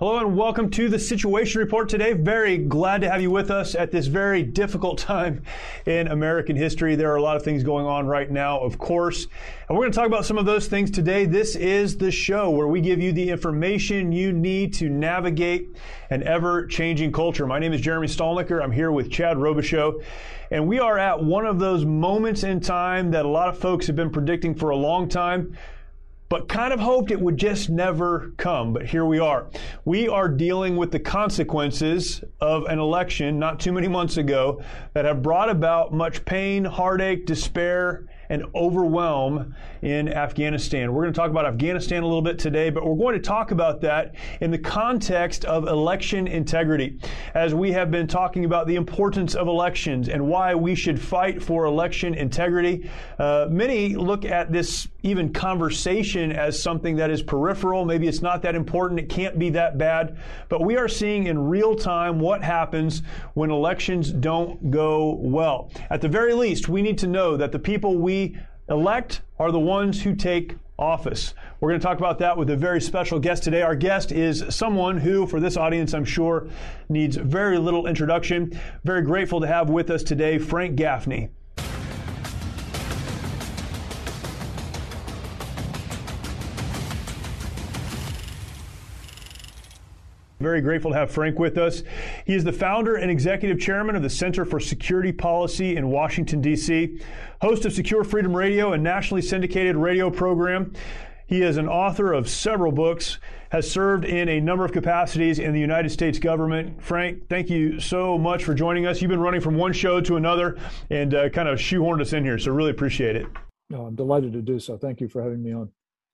Hello and welcome to the Situation Report today. Very glad to have you with us at this very difficult time in American history. There are a lot of things going on right now, of course. And we're going to talk about some of those things today. This is the show where we give you the information you need to navigate an ever changing culture. My name is Jeremy Stalnecker. I'm here with Chad Robichaux. And we are at one of those moments in time that a lot of folks have been predicting for a long time but kind of hoped it would just never come. But here we are. We are dealing with the consequences of an election not too many months ago that have brought about much pain, heartache, despair, and overwhelm in Afghanistan. We're going to talk about Afghanistan a little bit today, but we're going to talk about that in the context of election integrity, as we have been talking about the importance of elections and why we should fight for election integrity. Uh, many look at this even conversation as something that is peripheral. Maybe it's not that important. It can't be that bad. But we are seeing in real time what happens when elections don't go well. At the very least, we need to know that the people we elect are the ones who take office. We're going to talk about that with a very special guest today. Our guest is someone who, for this audience, I'm sure, needs very little introduction. Very grateful to have with us today Frank Gaffney. Very grateful to have Frank with us. He is the founder and executive chairman of the Center for Security Policy in Washington, D.C., host of Secure Freedom Radio, a nationally syndicated radio program. He is an author of several books, has served in a number of capacities in the United States government. Frank, thank you so much for joining us. You've been running from one show to another and uh, kind of shoehorned us in here, so really appreciate it. No, I'm delighted to do so. Thank you for having me on.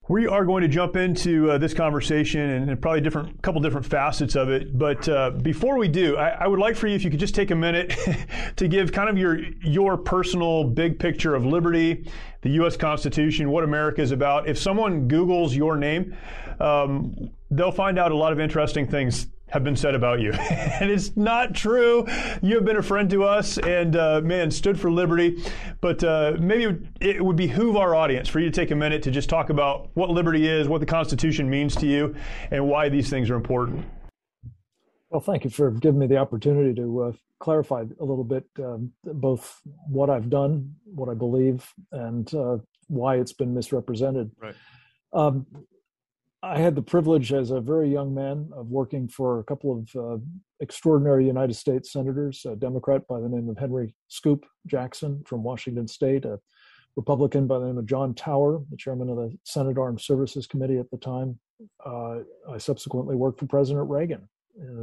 We are going to jump into uh, this conversation and, and, probably different couple different facets of it. But uh, before we do, I, I, would like for you, if you could just take a minute to give kind of your your personal big picture of liberty, the U.S. Constitution, what America is about. If someone Google's your name, um, they'll find out a lot of interesting things have been said about you. and it's not true. You have been a friend to us and, uh, man, stood for liberty. But uh, maybe it would behoove our audience for you to take a minute to just talk about what liberty is, what the Constitution means to you, and why these things are important. Well, thank you for giving me the opportunity to uh, clarify a little bit um, both what I've done, what I believe, and uh, why it's been misrepresented. Right. Um, I had the privilege as a very young man of working for a couple of uh, extraordinary United States senators, a Democrat by the name of Henry Scoop Jackson from Washington State, a Republican by the name of John Tower, the chairman of the Senate Armed Services Committee at the time. Uh, I subsequently worked for President Reagan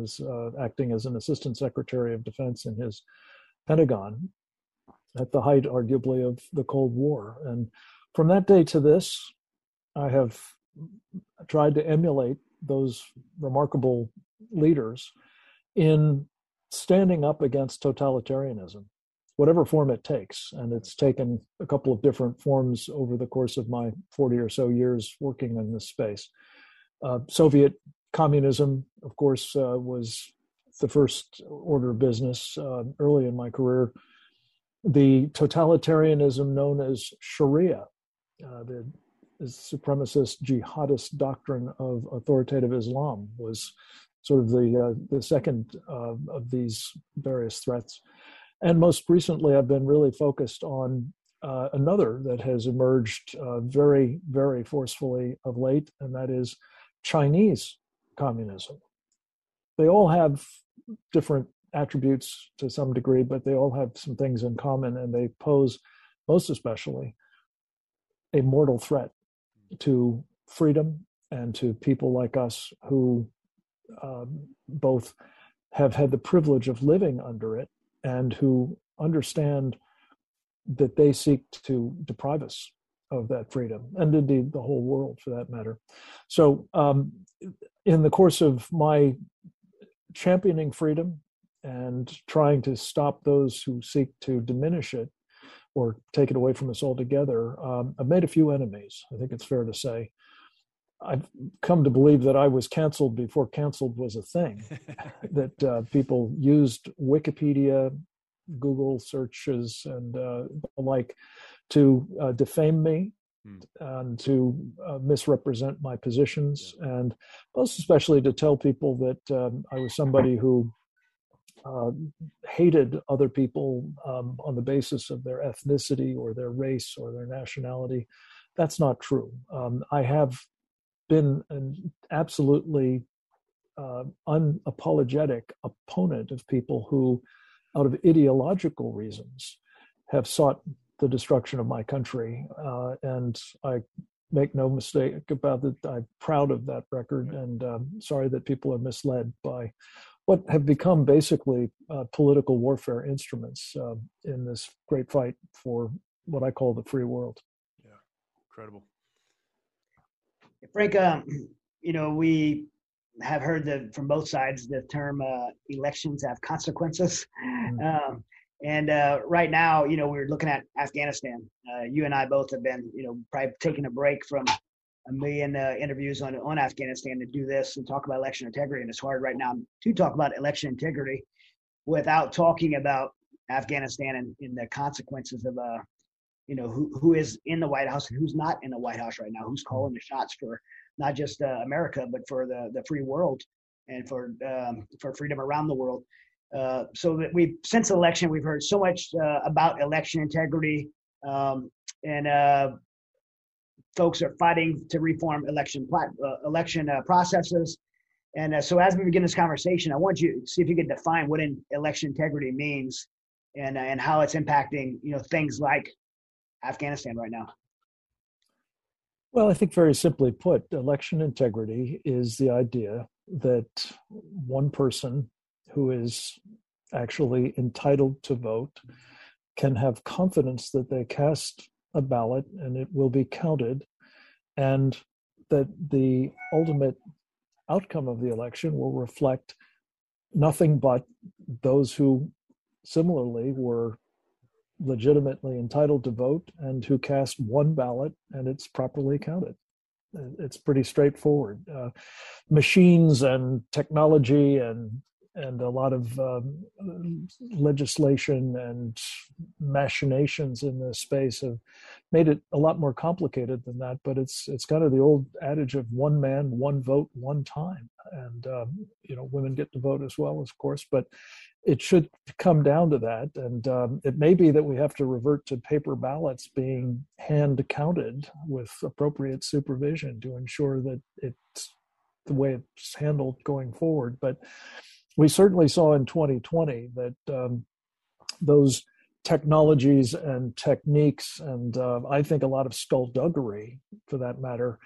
as uh, acting as an assistant secretary of defense in his Pentagon at the height, arguably, of the Cold War. And from that day to this, I have tried to emulate those remarkable leaders in standing up against totalitarianism, whatever form it takes. And it's taken a couple of different forms over the course of my 40 or so years working in this space. Uh, Soviet communism, of course, uh, was the first order of business uh, early in my career. The totalitarianism known as Sharia, uh, the supremacist jihadist doctrine of authoritative Islam was sort of the uh, the second uh, of these various threats. And most recently, I've been really focused on uh, another that has emerged uh, very, very forcefully of late, and that is Chinese communism. They all have different attributes to some degree, but they all have some things in common, and they pose, most especially, a mortal threat to freedom and to people like us who um, both have had the privilege of living under it and who understand that they seek to deprive us of that freedom and indeed the whole world for that matter. So um, in the course of my championing freedom and trying to stop those who seek to diminish it or take it away from us altogether, um, I've made a few enemies. I think it's fair to say. I've come to believe that I was canceled before canceled was a thing. that uh, people used Wikipedia, Google searches, and uh, the like to uh, defame me hmm. and to uh, misrepresent my positions, and most especially to tell people that um, I was somebody who uh, hated other people um, on the basis of their ethnicity or their race or their nationality. That's not true. Um, I have been an absolutely uh, unapologetic opponent of people who, out of ideological reasons, have sought the destruction of my country. Uh, and I make no mistake about it. I'm proud of that record and um, sorry that people are misled by what have become basically uh, political warfare instruments uh, in this great fight for what I call the free world. Yeah, incredible. Frank, um, you know, we have heard the, from both sides the term uh, elections have consequences. Mm-hmm. Um, and uh, right now, you know, we're looking at Afghanistan. Uh, you and I both have been, you know, probably taking a break from a million uh, interviews on on Afghanistan to do this and talk about election integrity. And it's hard right now to talk about election integrity without talking about Afghanistan and, and the consequences of uh, you know who who is in the White House and who's not in the White House right now, who's calling the shots for not just uh, America but for the the free world and for um, for freedom around the world. Uh, so that we since the election we've heard so much uh, about election integrity um, and uh, folks are fighting to reform election plat- uh, election uh, processes. And so as we begin this conversation, I want you to see if you can define what in election integrity means and and how it's impacting you know things like Afghanistan right now? Well, I think very simply put, election integrity is the idea that one person who is actually entitled to vote can have confidence that they cast a ballot and it will be counted, and that the ultimate outcome of the election will reflect nothing but those who similarly were legitimately entitled to vote and who cast one ballot and it's properly counted. It's pretty straightforward. Uh, machines and technology and and a lot of um, legislation and machinations in this space have made it a lot more complicated than that. But it's it's kind of the old adage of one man, one vote, one time, and um, you know women get to vote as well, of course. But it should come down to that. And um, it may be that we have to revert to paper ballots being hand counted with appropriate supervision to ensure that it's the way it's handled going forward. But we certainly saw in 2020 that um, those technologies and techniques, and uh, I think a lot of skullduggery for that matter,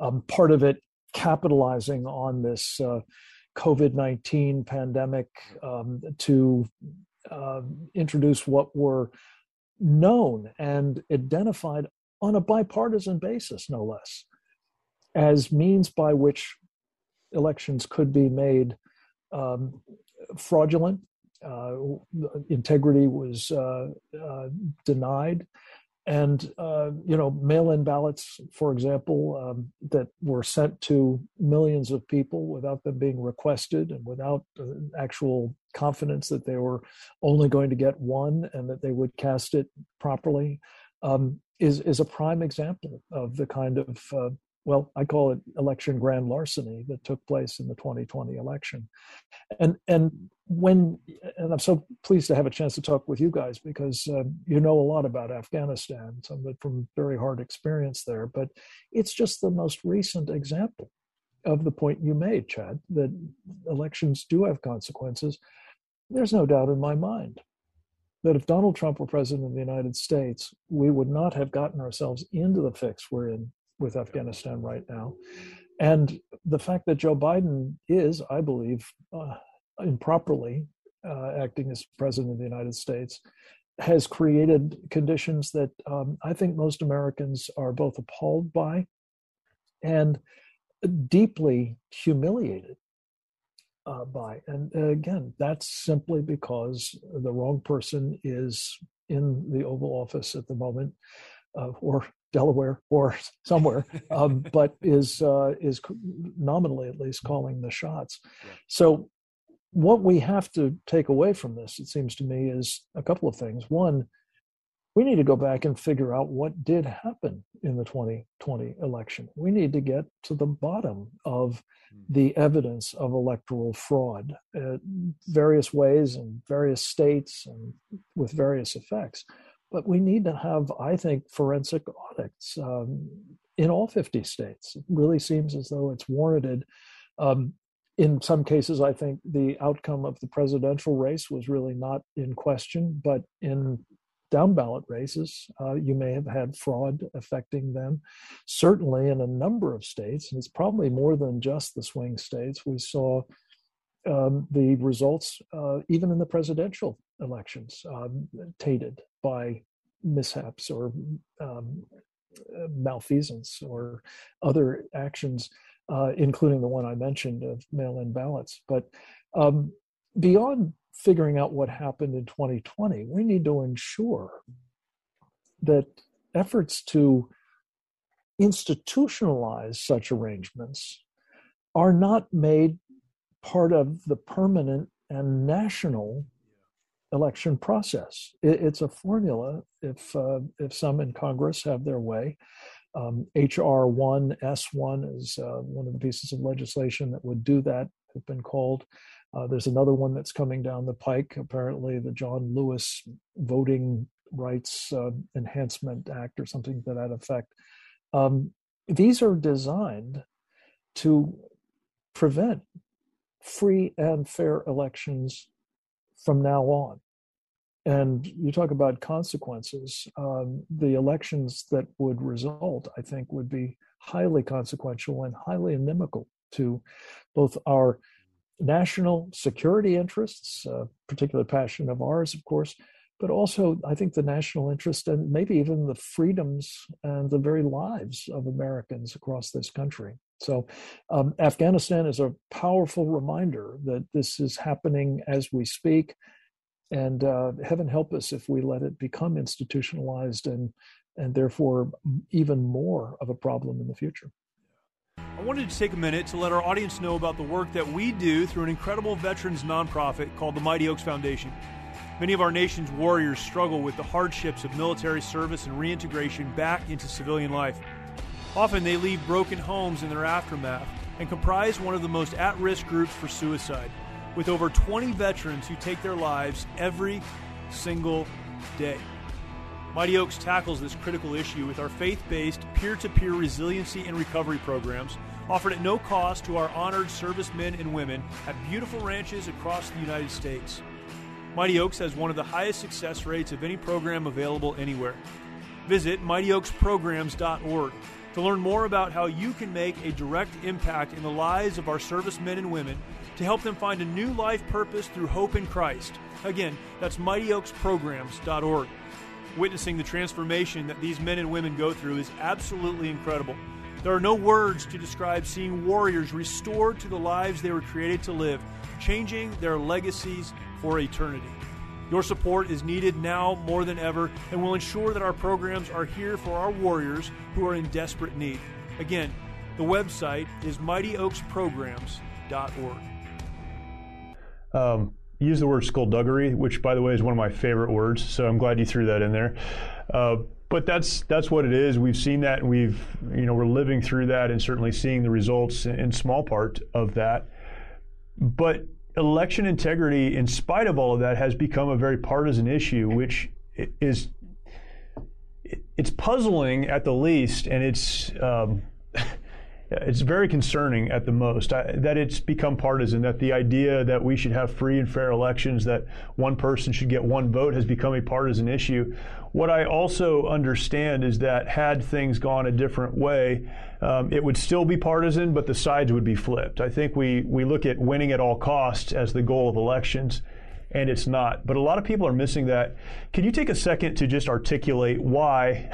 um, part of it capitalizing on this. Uh, COVID 19 pandemic um, to uh, introduce what were known and identified on a bipartisan basis, no less, as means by which elections could be made um, fraudulent. Uh, integrity was uh, uh denied, and uh, you know mail-in ballots for example um, that were sent to millions of people without them being requested and without uh, actual confidence that they were only going to get one and that they would cast it properly um, is is a prime example of the kind of uh, well, I call it election grand larceny that took place in the 2020 election. And and when and I'm so pleased to have a chance to talk with you guys because uh, you know a lot about Afghanistan, some of it from very hard experience there. But it's just the most recent example of the point you made, Chad, that elections do have consequences. There's no doubt in my mind that if Donald Trump were president of the United States, we would not have gotten ourselves into the fix we're in with Afghanistan right now. And the fact that Joe Biden is, I believe, uh, improperly uh, acting as president of the United States has created conditions that um, I think most Americans are both appalled by and deeply humiliated uh, by. And uh, again, that's simply because the wrong person is in the Oval Office at the moment, or Delaware, or somewhere, um, but is uh, is nominally at least calling the shots. Yeah. So, what we have to take away from this, it seems to me, is a couple of things. One, we need to go back and figure out what did happen in the 2020 election. We need to get to the bottom of hmm. the evidence of electoral fraud, uh, various ways in various states and with various effects. But we need to have, I think, forensic audits um, in all 50 states. It really seems as though it's warranted. Um, in some cases, I think the outcome of the presidential race was really not in question, but in down ballot races, uh, you may have had fraud affecting them. Certainly, in a number of states, and it's probably more than just the swing states, we saw um, the results, uh, even in the presidential elections, um, tainted by mishaps or um, malfeasance or other actions, uh, including the one I mentioned of mail in ballots. But um, beyond figuring out what happened in 2020, we need to ensure that efforts to institutionalize such arrangements are not made part of the permanent and national election process. It, it's a formula. If uh, if some in Congress have their way, um, HR one S one is uh, one of the pieces of legislation that would do that. Have been called. Uh, there's another one that's coming down the pike, apparently, the John Lewis Voting Rights uh, Enhancement Act or something to that effect. Um, these are designed to prevent free and fair elections from now on. And you talk about consequences. Um, the elections that would result, I think, would be highly consequential and highly inimical to both our national security interests, a particular passion of ours, of course, but also I think the national interest and maybe even the freedoms and the very lives of Americans across this country. So, um, Afghanistan is a powerful reminder that this is happening as we speak. And uh, heaven help us if we let it become institutionalized and, and therefore even more of a problem in the future. I wanted to take a minute to let our audience know about the work that we do through an incredible veterans nonprofit called the Mighty Oaks Foundation. Many of our nation's warriors struggle with the hardships of military service and reintegration back into civilian life. Often they leave broken homes in their aftermath and comprise one of the most at risk groups for suicide, with over 20 veterans who take their lives every single day. Mighty Oaks tackles this critical issue with our faith based peer to peer resiliency and recovery programs offered at no cost to our honored servicemen and women at beautiful ranches across the United States. Mighty Oaks has one of the highest success rates of any program available anywhere. Visit mightyoaksprograms.org to learn more about how you can make a direct impact in the lives of our servicemen and women to help them find a new life purpose through hope in Christ. Again, that's mightyoaksprograms.org. Witnessing the transformation that these men and women go through is absolutely incredible. There are no words to describe seeing warriors restored to the lives they were created to live, changing their legacies for eternity. Your support is needed now more than ever and will ensure that our programs are here for our warriors who are in desperate need. Again, the website is mightyoaksprograms.org. Um, use the word skullduggery, which, by the way, is one of my favorite words. So I'm glad you threw that in there. Uh, but that's that's what it is. We've seen that, and we've you know we're living through that, and certainly seeing the results in small part of that. But election integrity, in spite of all of that, has become a very partisan issue, which is it's puzzling at the least, and it's um, it's very concerning at the most I, that it's become partisan. That the idea that we should have free and fair elections, that one person should get one vote, has become a partisan issue. What I also understand is that had things gone a different way, um, it would still be partisan, but the sides would be flipped. I think we we look at winning at all costs as the goal of elections and it's not. But a lot of people are missing that. Can you take a second to just articulate why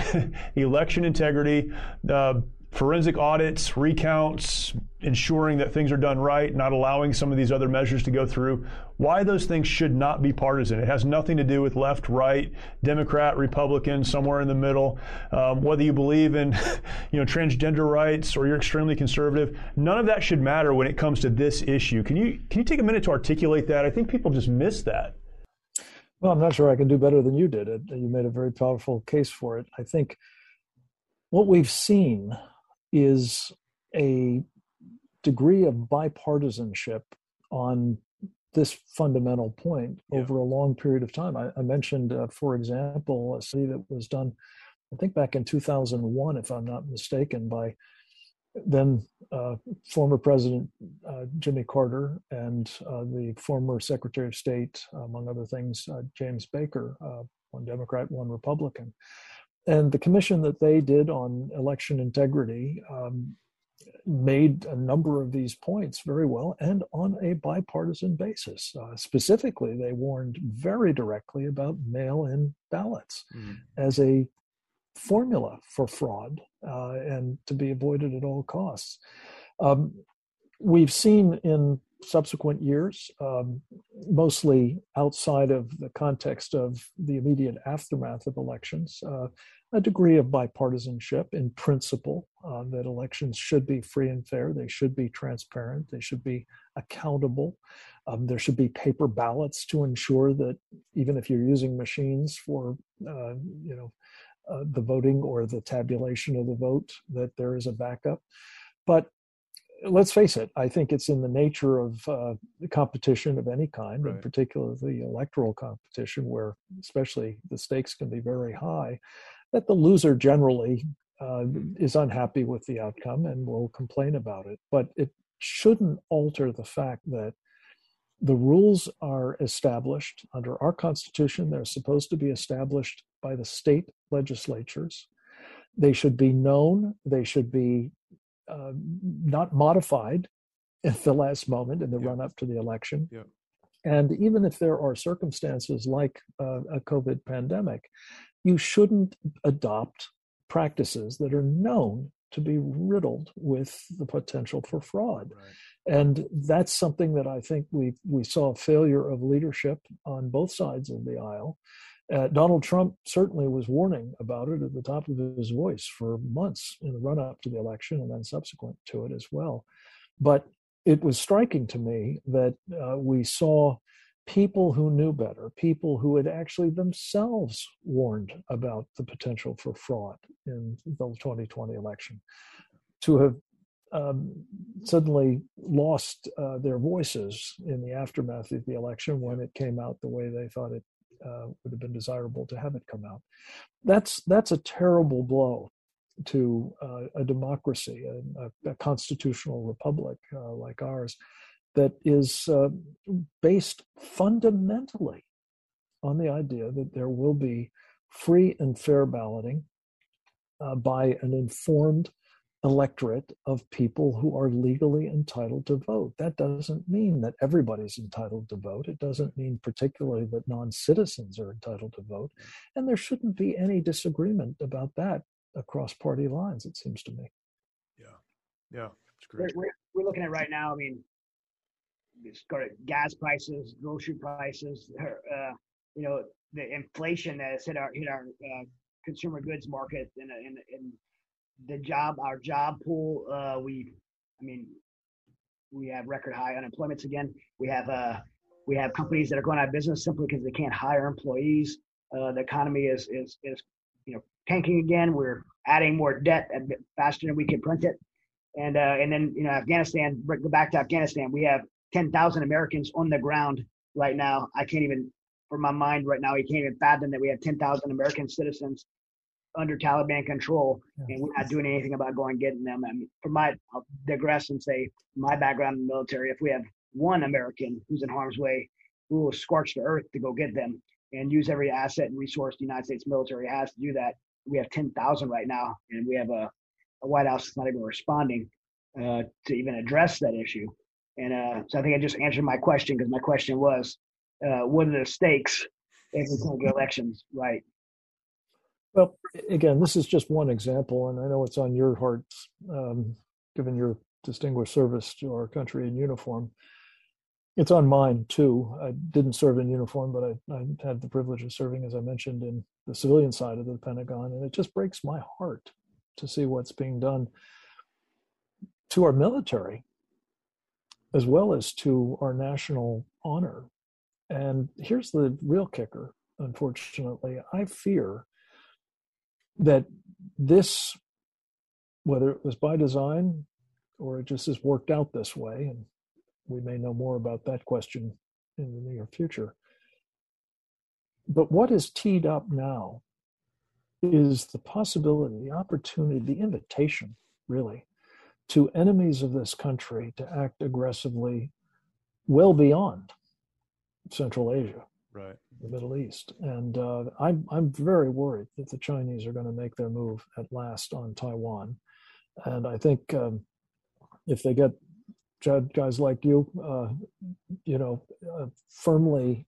election integrity, uh, forensic audits, recounts, ensuring that things are done right, not allowing some of these other measures to go through, why those things should not be partisan. It has nothing to do with left, right, Democrat, Republican, somewhere in the middle. Um, whether you believe in, you know, transgender rights or you're extremely conservative, none of that should matter when it comes to this issue. Can you can you take a minute to articulate that? I think people just miss that. Well, I'm not sure I can do better than you did. You made a very powerful case for it. I think what we've seen is a degree of bipartisanship on this fundamental point yeah. over a long period of time. I, I mentioned, uh, for example, a study that was done, I think back in 2001, if I'm not mistaken, by then uh, former President uh, Jimmy Carter and uh, the former Secretary of State, among other things, uh, James Baker, uh, one Democrat, one Republican. And the commission that they did on election integrity um, made a number of these points very well and on a bipartisan basis. Uh, specifically, they warned very directly about mail in ballots mm. as a formula for fraud uh, and to be avoided at all costs. Um, we've seen in subsequent years, um, mostly outside of the context of the immediate aftermath of elections, uh, a degree of bipartisanship in principle uh, that elections should be free and fair, they should be transparent, they should be accountable. Um, there should be paper ballots to ensure that even if you're using machines for, uh, you know, uh, the voting or the tabulation of the vote, that there is a backup. But let's face it, I think it's in the nature of uh, competition of any kind, right. in particular the electoral competition, where especially the stakes can be very high, that the loser generally uh, is unhappy with the outcome and will complain about it. But it shouldn't alter the fact that the rules are established under our Constitution. They're supposed to be established by the state legislatures. They should be known. They should be uh, not modified at the last moment in the yeah. run up to the election. Yeah. And even if there are circumstances like uh, a COVID pandemic, you shouldn't adopt practices that are known to be riddled with the potential for fraud. Right. And that's something that I think we we saw a failure of leadership on both sides of the aisle. Uh, Donald Trump certainly was warning about it at the top of his voice for months in the run up to the election and then subsequent to it as well. But it was striking to me that uh, we saw people who knew better, people who had actually themselves warned about the potential for fraud in the 2020 election, to have um, suddenly lost uh, their voices in the aftermath of the election when it came out the way they thought it uh, would have been desirable to have it come out. That's that's a terrible blow to uh, a democracy, a, a, constitutional republic uh, like ours, that is uh, based fundamentally on the idea that there will be free and fair balloting uh, by an informed electorate of people who are legally entitled to vote. That doesn't mean that everybody's entitled to vote. It doesn't mean particularly that non citizens are entitled to vote. And there shouldn't be any disagreement about that across party lines, it seems to me. Yeah. Yeah. It's great. We're, we're looking at right now, I mean, gas prices, grocery prices, uh, you know, the inflation that has hit our hit our uh, consumer goods market and in, the job our job pool. Uh, we, I mean, we have record high unemployments again. We have uh, we have companies that are going out of business simply because they can't hire employees. Uh, the economy is is is you know tanking again. We're adding more debt faster than we can print it. And uh, and then you know Afghanistan. Go back to Afghanistan. We have 10,000 Americans on the ground right now. I can't even, for my mind right now, you can't even fathom that we have 10,000 American citizens under Taliban control, and we're not doing anything about going getting them. I mean, for my, I'll digress and say my background in the military. If we have one American who's in harm's way, we will scorch the earth to go get them and use every asset and resource the United States military has to do that. We have 10,000 right now, and we have a, a White House that's not even responding uh, to even address that issue. And uh, so I think I just answered my question because my question was, uh, what are the stakes if we can get elections right? Well, again, this is just one example, and I know it's on your heart, um, given your distinguished service to our country in uniform. It's on mine too. I didn't serve in uniform, but I, I had the privilege of serving, as I mentioned, in the civilian side of the Pentagon, and it just breaks my heart to see what's being done to our military as well as to our national honor. And here's the real kicker, unfortunately. I fear that this, whether it was by design or it just has worked out this way, and we may know more about that question in the near future. But what is teed up now is the possibility, the opportunity, the invitation, really, to enemies of this country to act aggressively well beyond Central Asia, right, the Middle East, and uh, I'm I'm very worried that the Chinese are going to make their move at last on Taiwan, and I think um, if they get guys like you, uh, you know, uh, firmly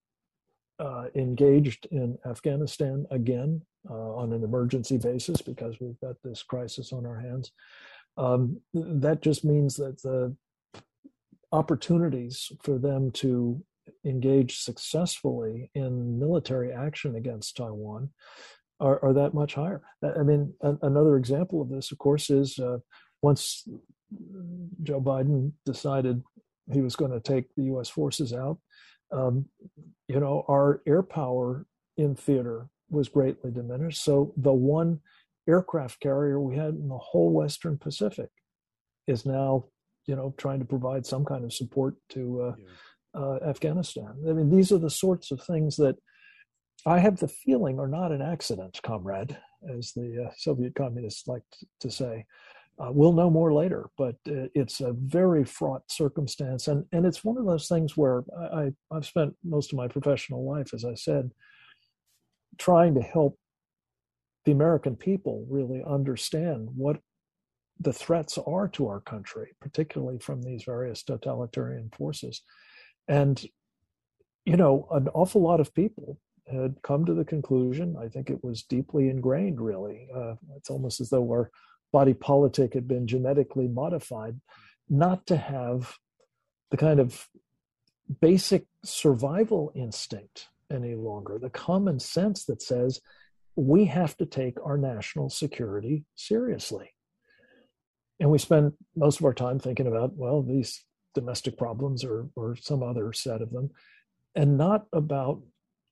uh, engaged in Afghanistan again uh, on an emergency basis because we've got this crisis on our hands. Um, that just means that the opportunities for them to engage successfully in military action against Taiwan are, are that much higher. I mean, a, another example of this, of course, is uh, once Joe Biden decided he was going to take the U.S. forces out, um, you know, our air power in theater was greatly diminished. So the one aircraft carrier we had in the whole Western Pacific is now, you know, trying to provide some kind of support to uh, uh, Afghanistan. I mean, these are the sorts of things that I have the feeling are not an accident, comrade, as the uh, Soviet communists like to say. Uh, we'll know more later, but uh, it's a very fraught circumstance, and and it's one of those things where I, I've spent most of my professional life, as I said, trying to help the American people really understand what the threats are to our country, particularly from these various totalitarian forces, and you know, an awful lot of people had come to the conclusion. I think it was deeply ingrained. Really, uh, it's almost as though our body politic had been genetically modified not to have the kind of basic survival instinct any longer, the common sense that says we have to take our national security seriously. And we spend most of our time thinking about, well, these domestic problems or, or some other set of them, and not about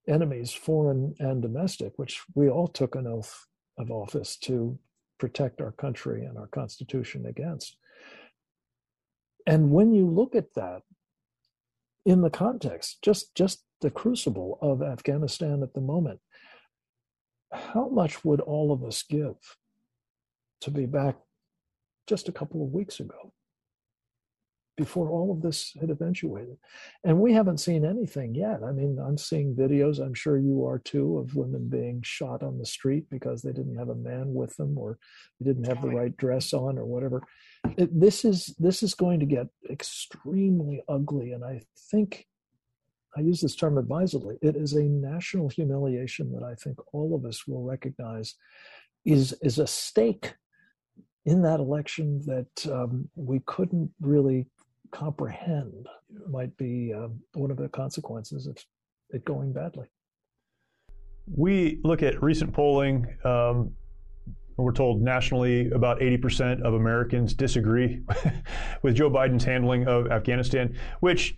enemies, foreign and domestic, which we all took an oath of office to protect our country and our Constitution against. And when you look at that in the context, just, just the crucible of Afghanistan at the moment, how much would all of us give to be back just a couple of weeks ago? before all of this had eventuated. And we haven't seen anything yet. I mean, I'm seeing videos, I'm sure you are too, of women being shot on the street because they didn't have a man with them or they didn't have the right dress on or whatever. It, this is this is going to get extremely ugly and I think I use this term advisedly. It is a national humiliation that I think all of us will recognize is is a stake in that election that um, we couldn't really comprehend might be um, one of the consequences of it going badly. We look at recent polling. Um, we're told nationally about 80% of Americans disagree with Joe Biden's handling of Afghanistan, which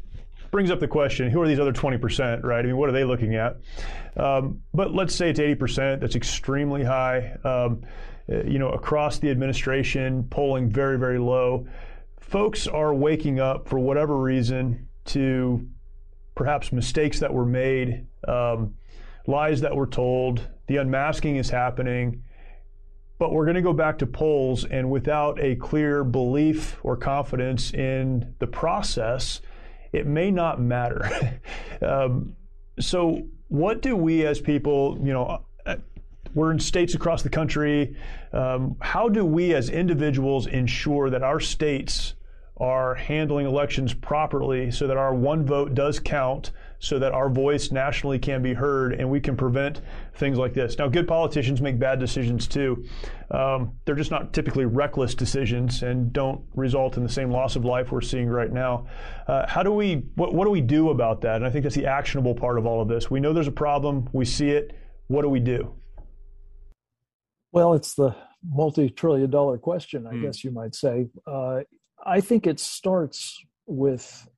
brings up the question who are these other 20%, right? I mean, what are they looking at? Um, but let's say it's 80%. That's extremely high. Um, you know, across the administration, polling very, very low folks are waking up for whatever reason to perhaps mistakes that were made, um, lies that were told, the unmasking is happening. But we're going to go back to polls, and without a clear belief or confidence in the process, it may not matter. um, so, what do we as people, you know, we're in states across the country. Um, how do we as individuals ensure that our states are handling elections properly so that our one vote does count, so that our voice nationally can be heard, and we can prevent things like this. Now, good politicians make bad decisions too. Um, they're just not typically reckless decisions and don't result in the same loss of life we're seeing right now. Uh, how do we, what, what do we do about that? And I think that's the actionable part of all of this. We know there's a problem, we see it. What do we do? Well, it's the multi trillion dollar question, I mm. guess you might say. Uh, I think it starts with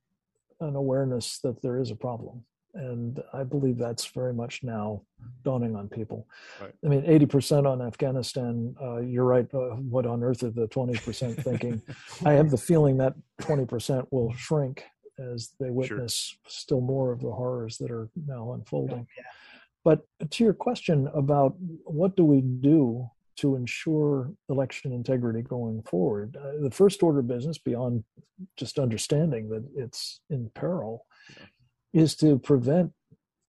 an awareness that there is a problem. And I believe that's very much now dawning on people. Right. I mean, 80% on Afghanistan, uh, you're right. Uh, what on earth are the 20% thinking? I have the feeling that 20% will shrink as they witness sure. still more of the horrors that are now unfolding. Yeah. But to your question about what do we do to ensure election integrity going forward. Uh, the first order of business, beyond just understanding that it's in peril, yeah. is to prevent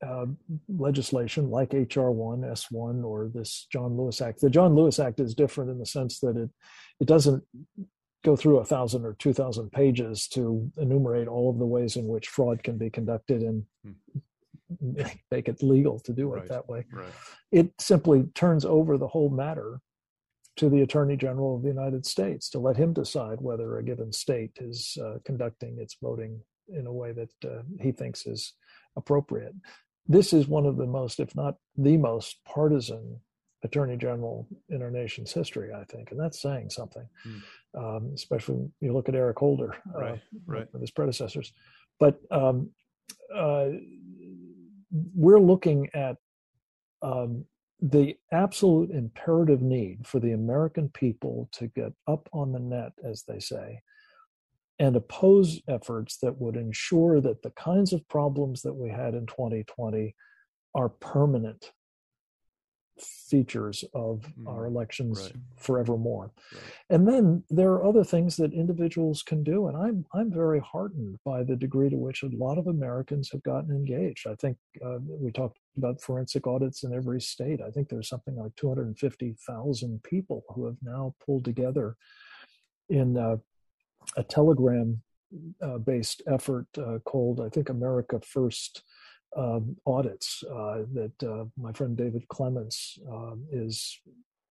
uh, legislation like HR one, S1, or this John Lewis Act. The John Lewis Act is different in the sense that it it doesn't go through a thousand or two thousand pages to enumerate all of the ways in which fraud can be conducted and hmm make it legal to do it right, that way. Right. It simply turns over the whole matter to the Attorney General of the United States to let him decide whether a given state is uh, conducting its voting in a way that uh, he thinks is appropriate. This is one of the most, if not the most, partisan attorney general in our nation's history, I think, and that's saying something. Mm. Um, especially when you look at Eric Holder, uh, right, right. his predecessors. But um, uh, we're looking at um, the absolute imperative need for the American people to get up on the net, as they say, and oppose efforts that would ensure that the kinds of problems that we had in 2020 are permanent features of mm, our elections right. forevermore. Right. And then there are other things that individuals can do. And I'm, I'm very heartened by the degree to which a lot of Americans have gotten engaged. I think uh, we talked about forensic audits in every state. I think there's something like 250,000 people who have now pulled together in uh, a Telegram uh, based effort uh, called, I think, America First um, audits uh, that uh, my friend David Clements uh, is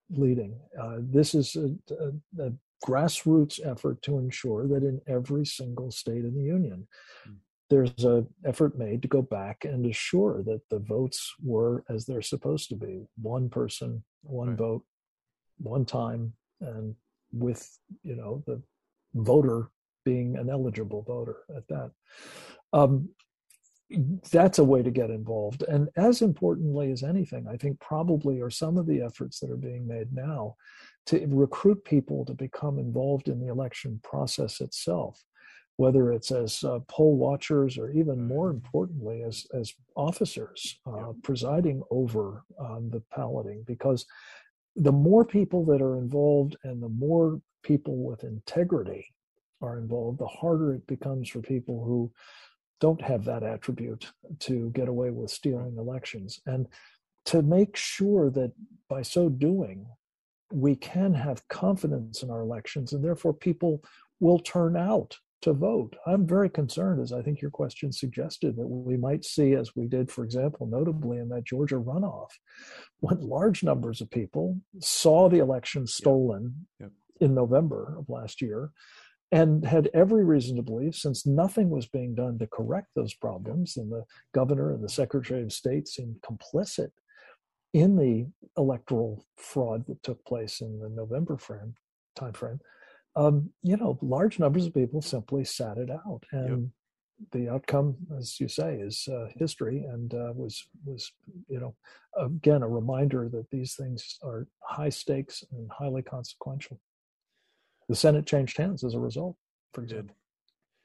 leading. Uh, this is a, a, a, grassroots effort to ensure that in every single state in the union, mm. there's an effort made to go back and assure that the votes were as they're supposed to be: one person, one right. vote, one time, and with you know the voter being an eligible voter at that. Um, that's a way to get involved. And as importantly as anything, I think probably are some of the efforts that are being made now to recruit people to become involved in the election process itself, whether it's as uh, poll watchers or even more importantly as, as officers uh, presiding over um, the balloting. Because the more people that are involved and the more people with integrity are involved, the harder it becomes for people who don't have that attribute to get away with stealing elections. And to make sure that by so doing, we can have confidence in our elections and therefore people will turn out to vote. I'm very concerned, as I think your question suggested, that we might see, as we did, for example, notably in that Georgia runoff, when large numbers of people saw the election stolen yep. Yep. in November of last year and had every reason to believe, since nothing was being done to correct those problems, and the governor and the secretary of state seemed complicit in the electoral fraud that took place in the November frame timeframe, um, you know, large numbers of people simply sat it out, and yep. the outcome, as you say, is uh, history, and uh, was was you know, again a reminder that these things are high stakes and highly consequential the Senate changed hands as a result, for example.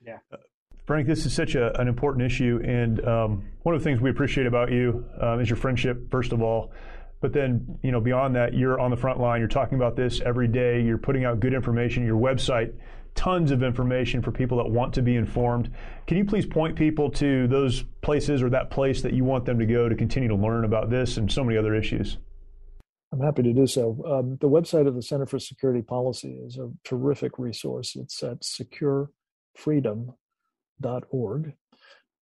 Yeah. Uh, Frank, this is such a, an important issue, and um, one of the things we appreciate about you um, is your friendship, first of all. But then, you know, beyond that, you're on the front line. You're talking about this every day. You're putting out good information. Your website, tons of information for people that want to be informed. Can you please point people to those places or that place that you want them to go to continue to learn about this and so many other issues? I'm happy to do so. Um, the website of the Center for Security Policy is a terrific resource. It's at secure presentfreedom.org.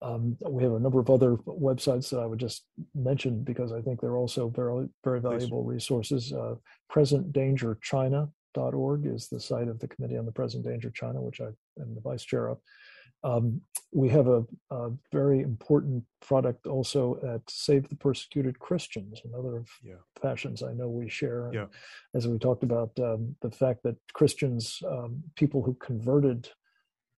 Um, we have a number of other websites that I would just mention because I think they're also very, very valuable resources. Uh, presentdangerchina.org is the site of the Committee on the Present Danger China, which I am the vice chair of. Um, we have a, a, very important product also at Save the Persecuted Christians, another of yeah. passions I know we share. Yeah. As we talked about um, the fact that Christians, um, people who converted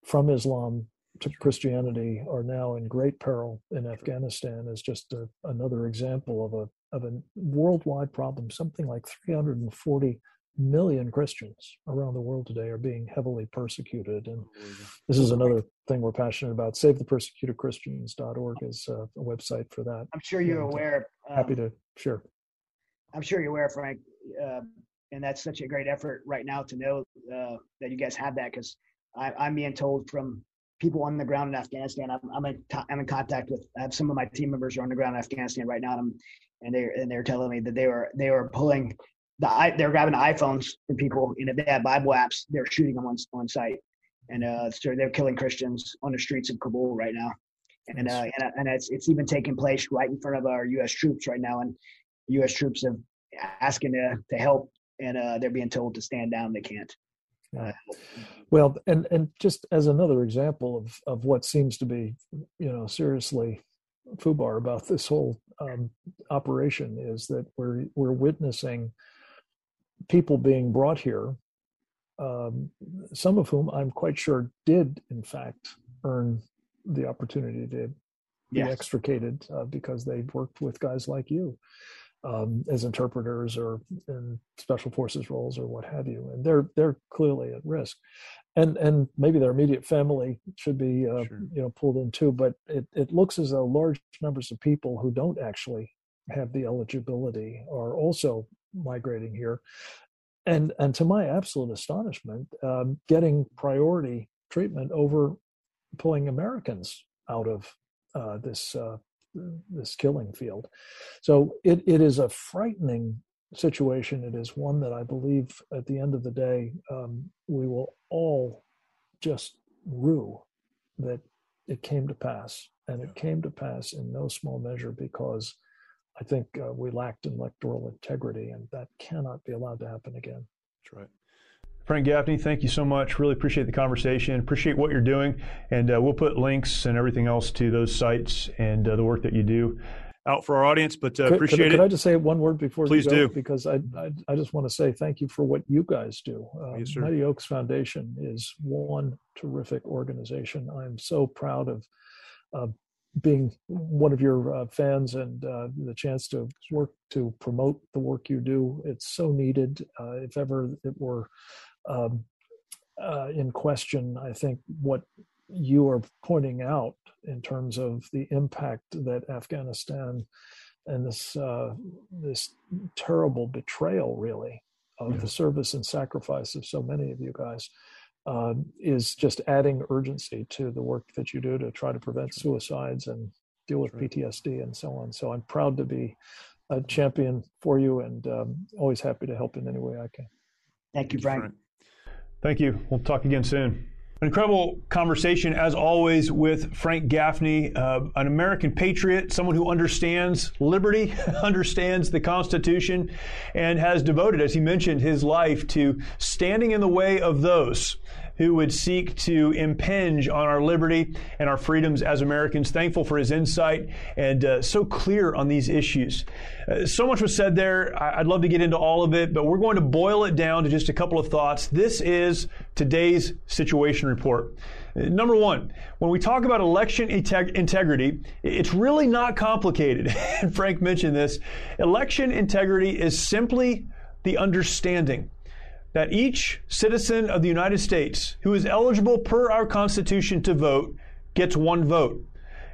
from Islam to Christianity, are now in great peril in Afghanistan, is just a, another example of a of a worldwide problem. Something like 340 million Christians around the world today are being heavily persecuted. And this is another thing we're passionate about. SaveThePersecutedChristians.org is a, a website for that. I'm sure you're and, uh, aware. Um, happy to share. I'm sure you're aware, Frank, uh, and that's such a great effort right now to know uh, that you guys have that because I'm being told from people on the ground in Afghanistan. I'm, I'm, in, I'm in contact with. I have some of my team members are on the ground in Afghanistan right now, and, and they and they're telling me that they were they were pulling the they're grabbing iPhones from people, and if they have Bible apps, they're shooting them on on site, and uh, so they're killing Christians on the streets of Kabul right now, and uh, and, and it's it's even taking place right in front of our U.S. troops right now, and U.S. troops have asking to to help, and uh, they're being told to stand down. They can't. Uh, well, and and just as another example of of what seems to be, you know, seriously foobar about this whole um, operation is that we're we're witnessing people being brought here, um, some of whom I'm quite sure did, in fact, earn the opportunity to be yes. extricated uh, because they worked with guys like you um, as interpreters or in special forces roles or what have you, and they're they're clearly at risk, and and maybe their immediate family should be uh, sure. you know pulled in too. But it it looks as though large numbers of people who don't actually have the eligibility are also migrating here, and and to my absolute astonishment, um, getting priority treatment over pulling Americans out of uh, this uh, this killing field. So it it is a frightening situation. It is one that I believe at the end of the day um, we will all just rue that it came to pass, and it came to pass in no small measure because I think uh, we lacked electoral integrity, and that cannot be allowed to happen again. That's right. Frank Gaffney, thank you so much. Really appreciate the conversation. Appreciate what you're doing, and uh, we'll put links and everything else to those sites and uh, the work that you do out for our audience. But uh, could, appreciate could, it. Could I just say one word before Please do? Because I, I, I just want to say thank you for what you guys do. Um, yes, sir. Mighty Oaks Foundation is one terrific organization. I'm so proud of uh, being one of your uh, fans and uh, the chance to work to promote the work you do. It's so needed. Uh, if ever it were um, uh, in question, I think what you are pointing out in terms of the impact that Afghanistan and this uh, this terrible betrayal, really, of yeah. the service and sacrifice of so many of you guys uh, is just adding urgency to the work that you do to try to prevent suicides and deal with PTSD and so on. So I'm proud to be a champion for you and um, always happy to help in any way I can. Thank you, Frank. Thank you. We'll talk again soon. An incredible conversation, as always, with Frank Gaffney, uh, an American patriot, someone who understands liberty, understands the Constitution, and has devoted, as he mentioned, his life to standing in the way of those who would seek to impinge on our liberty and our freedoms as Americans. Thankful for his insight and uh, so clear on these issues. Uh, so much was said there. I'd love to get into all of it, but we're going to boil it down to just a couple of thoughts. This is today's situation report. Uh, number one, when we talk about election integ- integrity, it's really not complicated. Frank mentioned this. Election integrity is simply the understanding that each citizen of the United States who is eligible per our Constitution to vote gets one vote,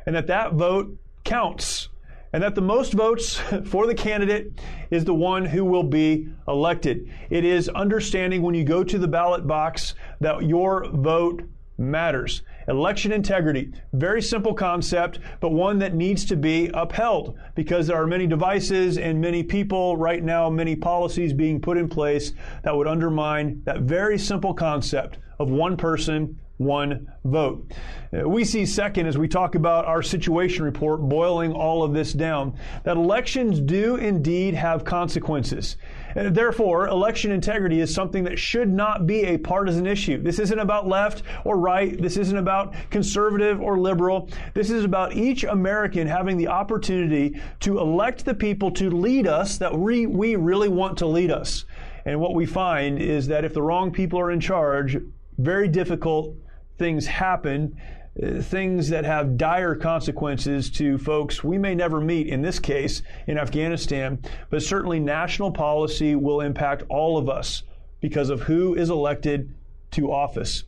and that that vote counts, and that the most votes for the candidate is the one who will be elected. It is understanding when you go to the ballot box that your vote matters. Election integrity, very simple concept, but one that needs to be upheld because there are many devices and many people right now, many policies being put in place that would undermine that very simple concept of one person, one vote. Uh, we see, second, as we talk about our situation report, boiling all of this down, that elections do indeed have consequences. Therefore, election integrity is something that should not be a partisan issue. This isn't about left or right. This isn't about conservative or liberal. This is about each American having the opportunity to elect the people to lead us that we, we really want to lead us. And what we find is that if the wrong people are in charge, very difficult things happen, things that have dire consequences to folks we may never meet in this case in Afghanistan, but certainly national policy will impact all of us because of who is elected to office.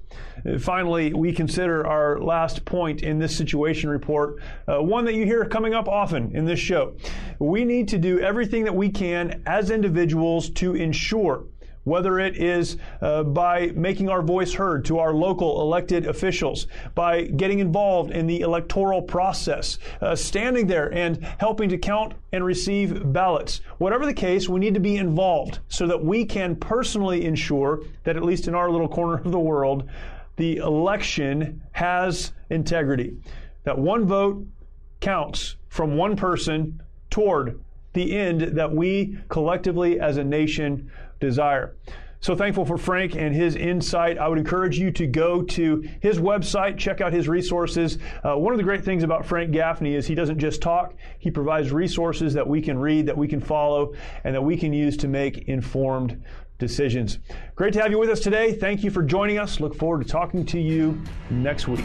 Uh, finally, we consider our last point in this situation report, uh, one that you hear coming up often in this show. We need to do everything that we can as individuals to ensure whether it is uh, by making our voice heard to our local elected officials, by getting involved in the electoral process, uh, standing there and helping to count and receive ballots. Whatever the case, we need to be involved so that we can personally ensure that, at least in our little corner of the world, the election has integrity. That one vote counts from one person toward the end that we collectively as a nation desire. So thankful for Frank and his insight. I would encourage you to go to his website, check out his resources. Uh, one of the great things about Frank Gaffney is he doesn't just talk, he provides resources that we can read, that we can follow, and that we can use to make informed decisions. Great to have you with us today. Thank you for joining us. Look forward to talking to you next week.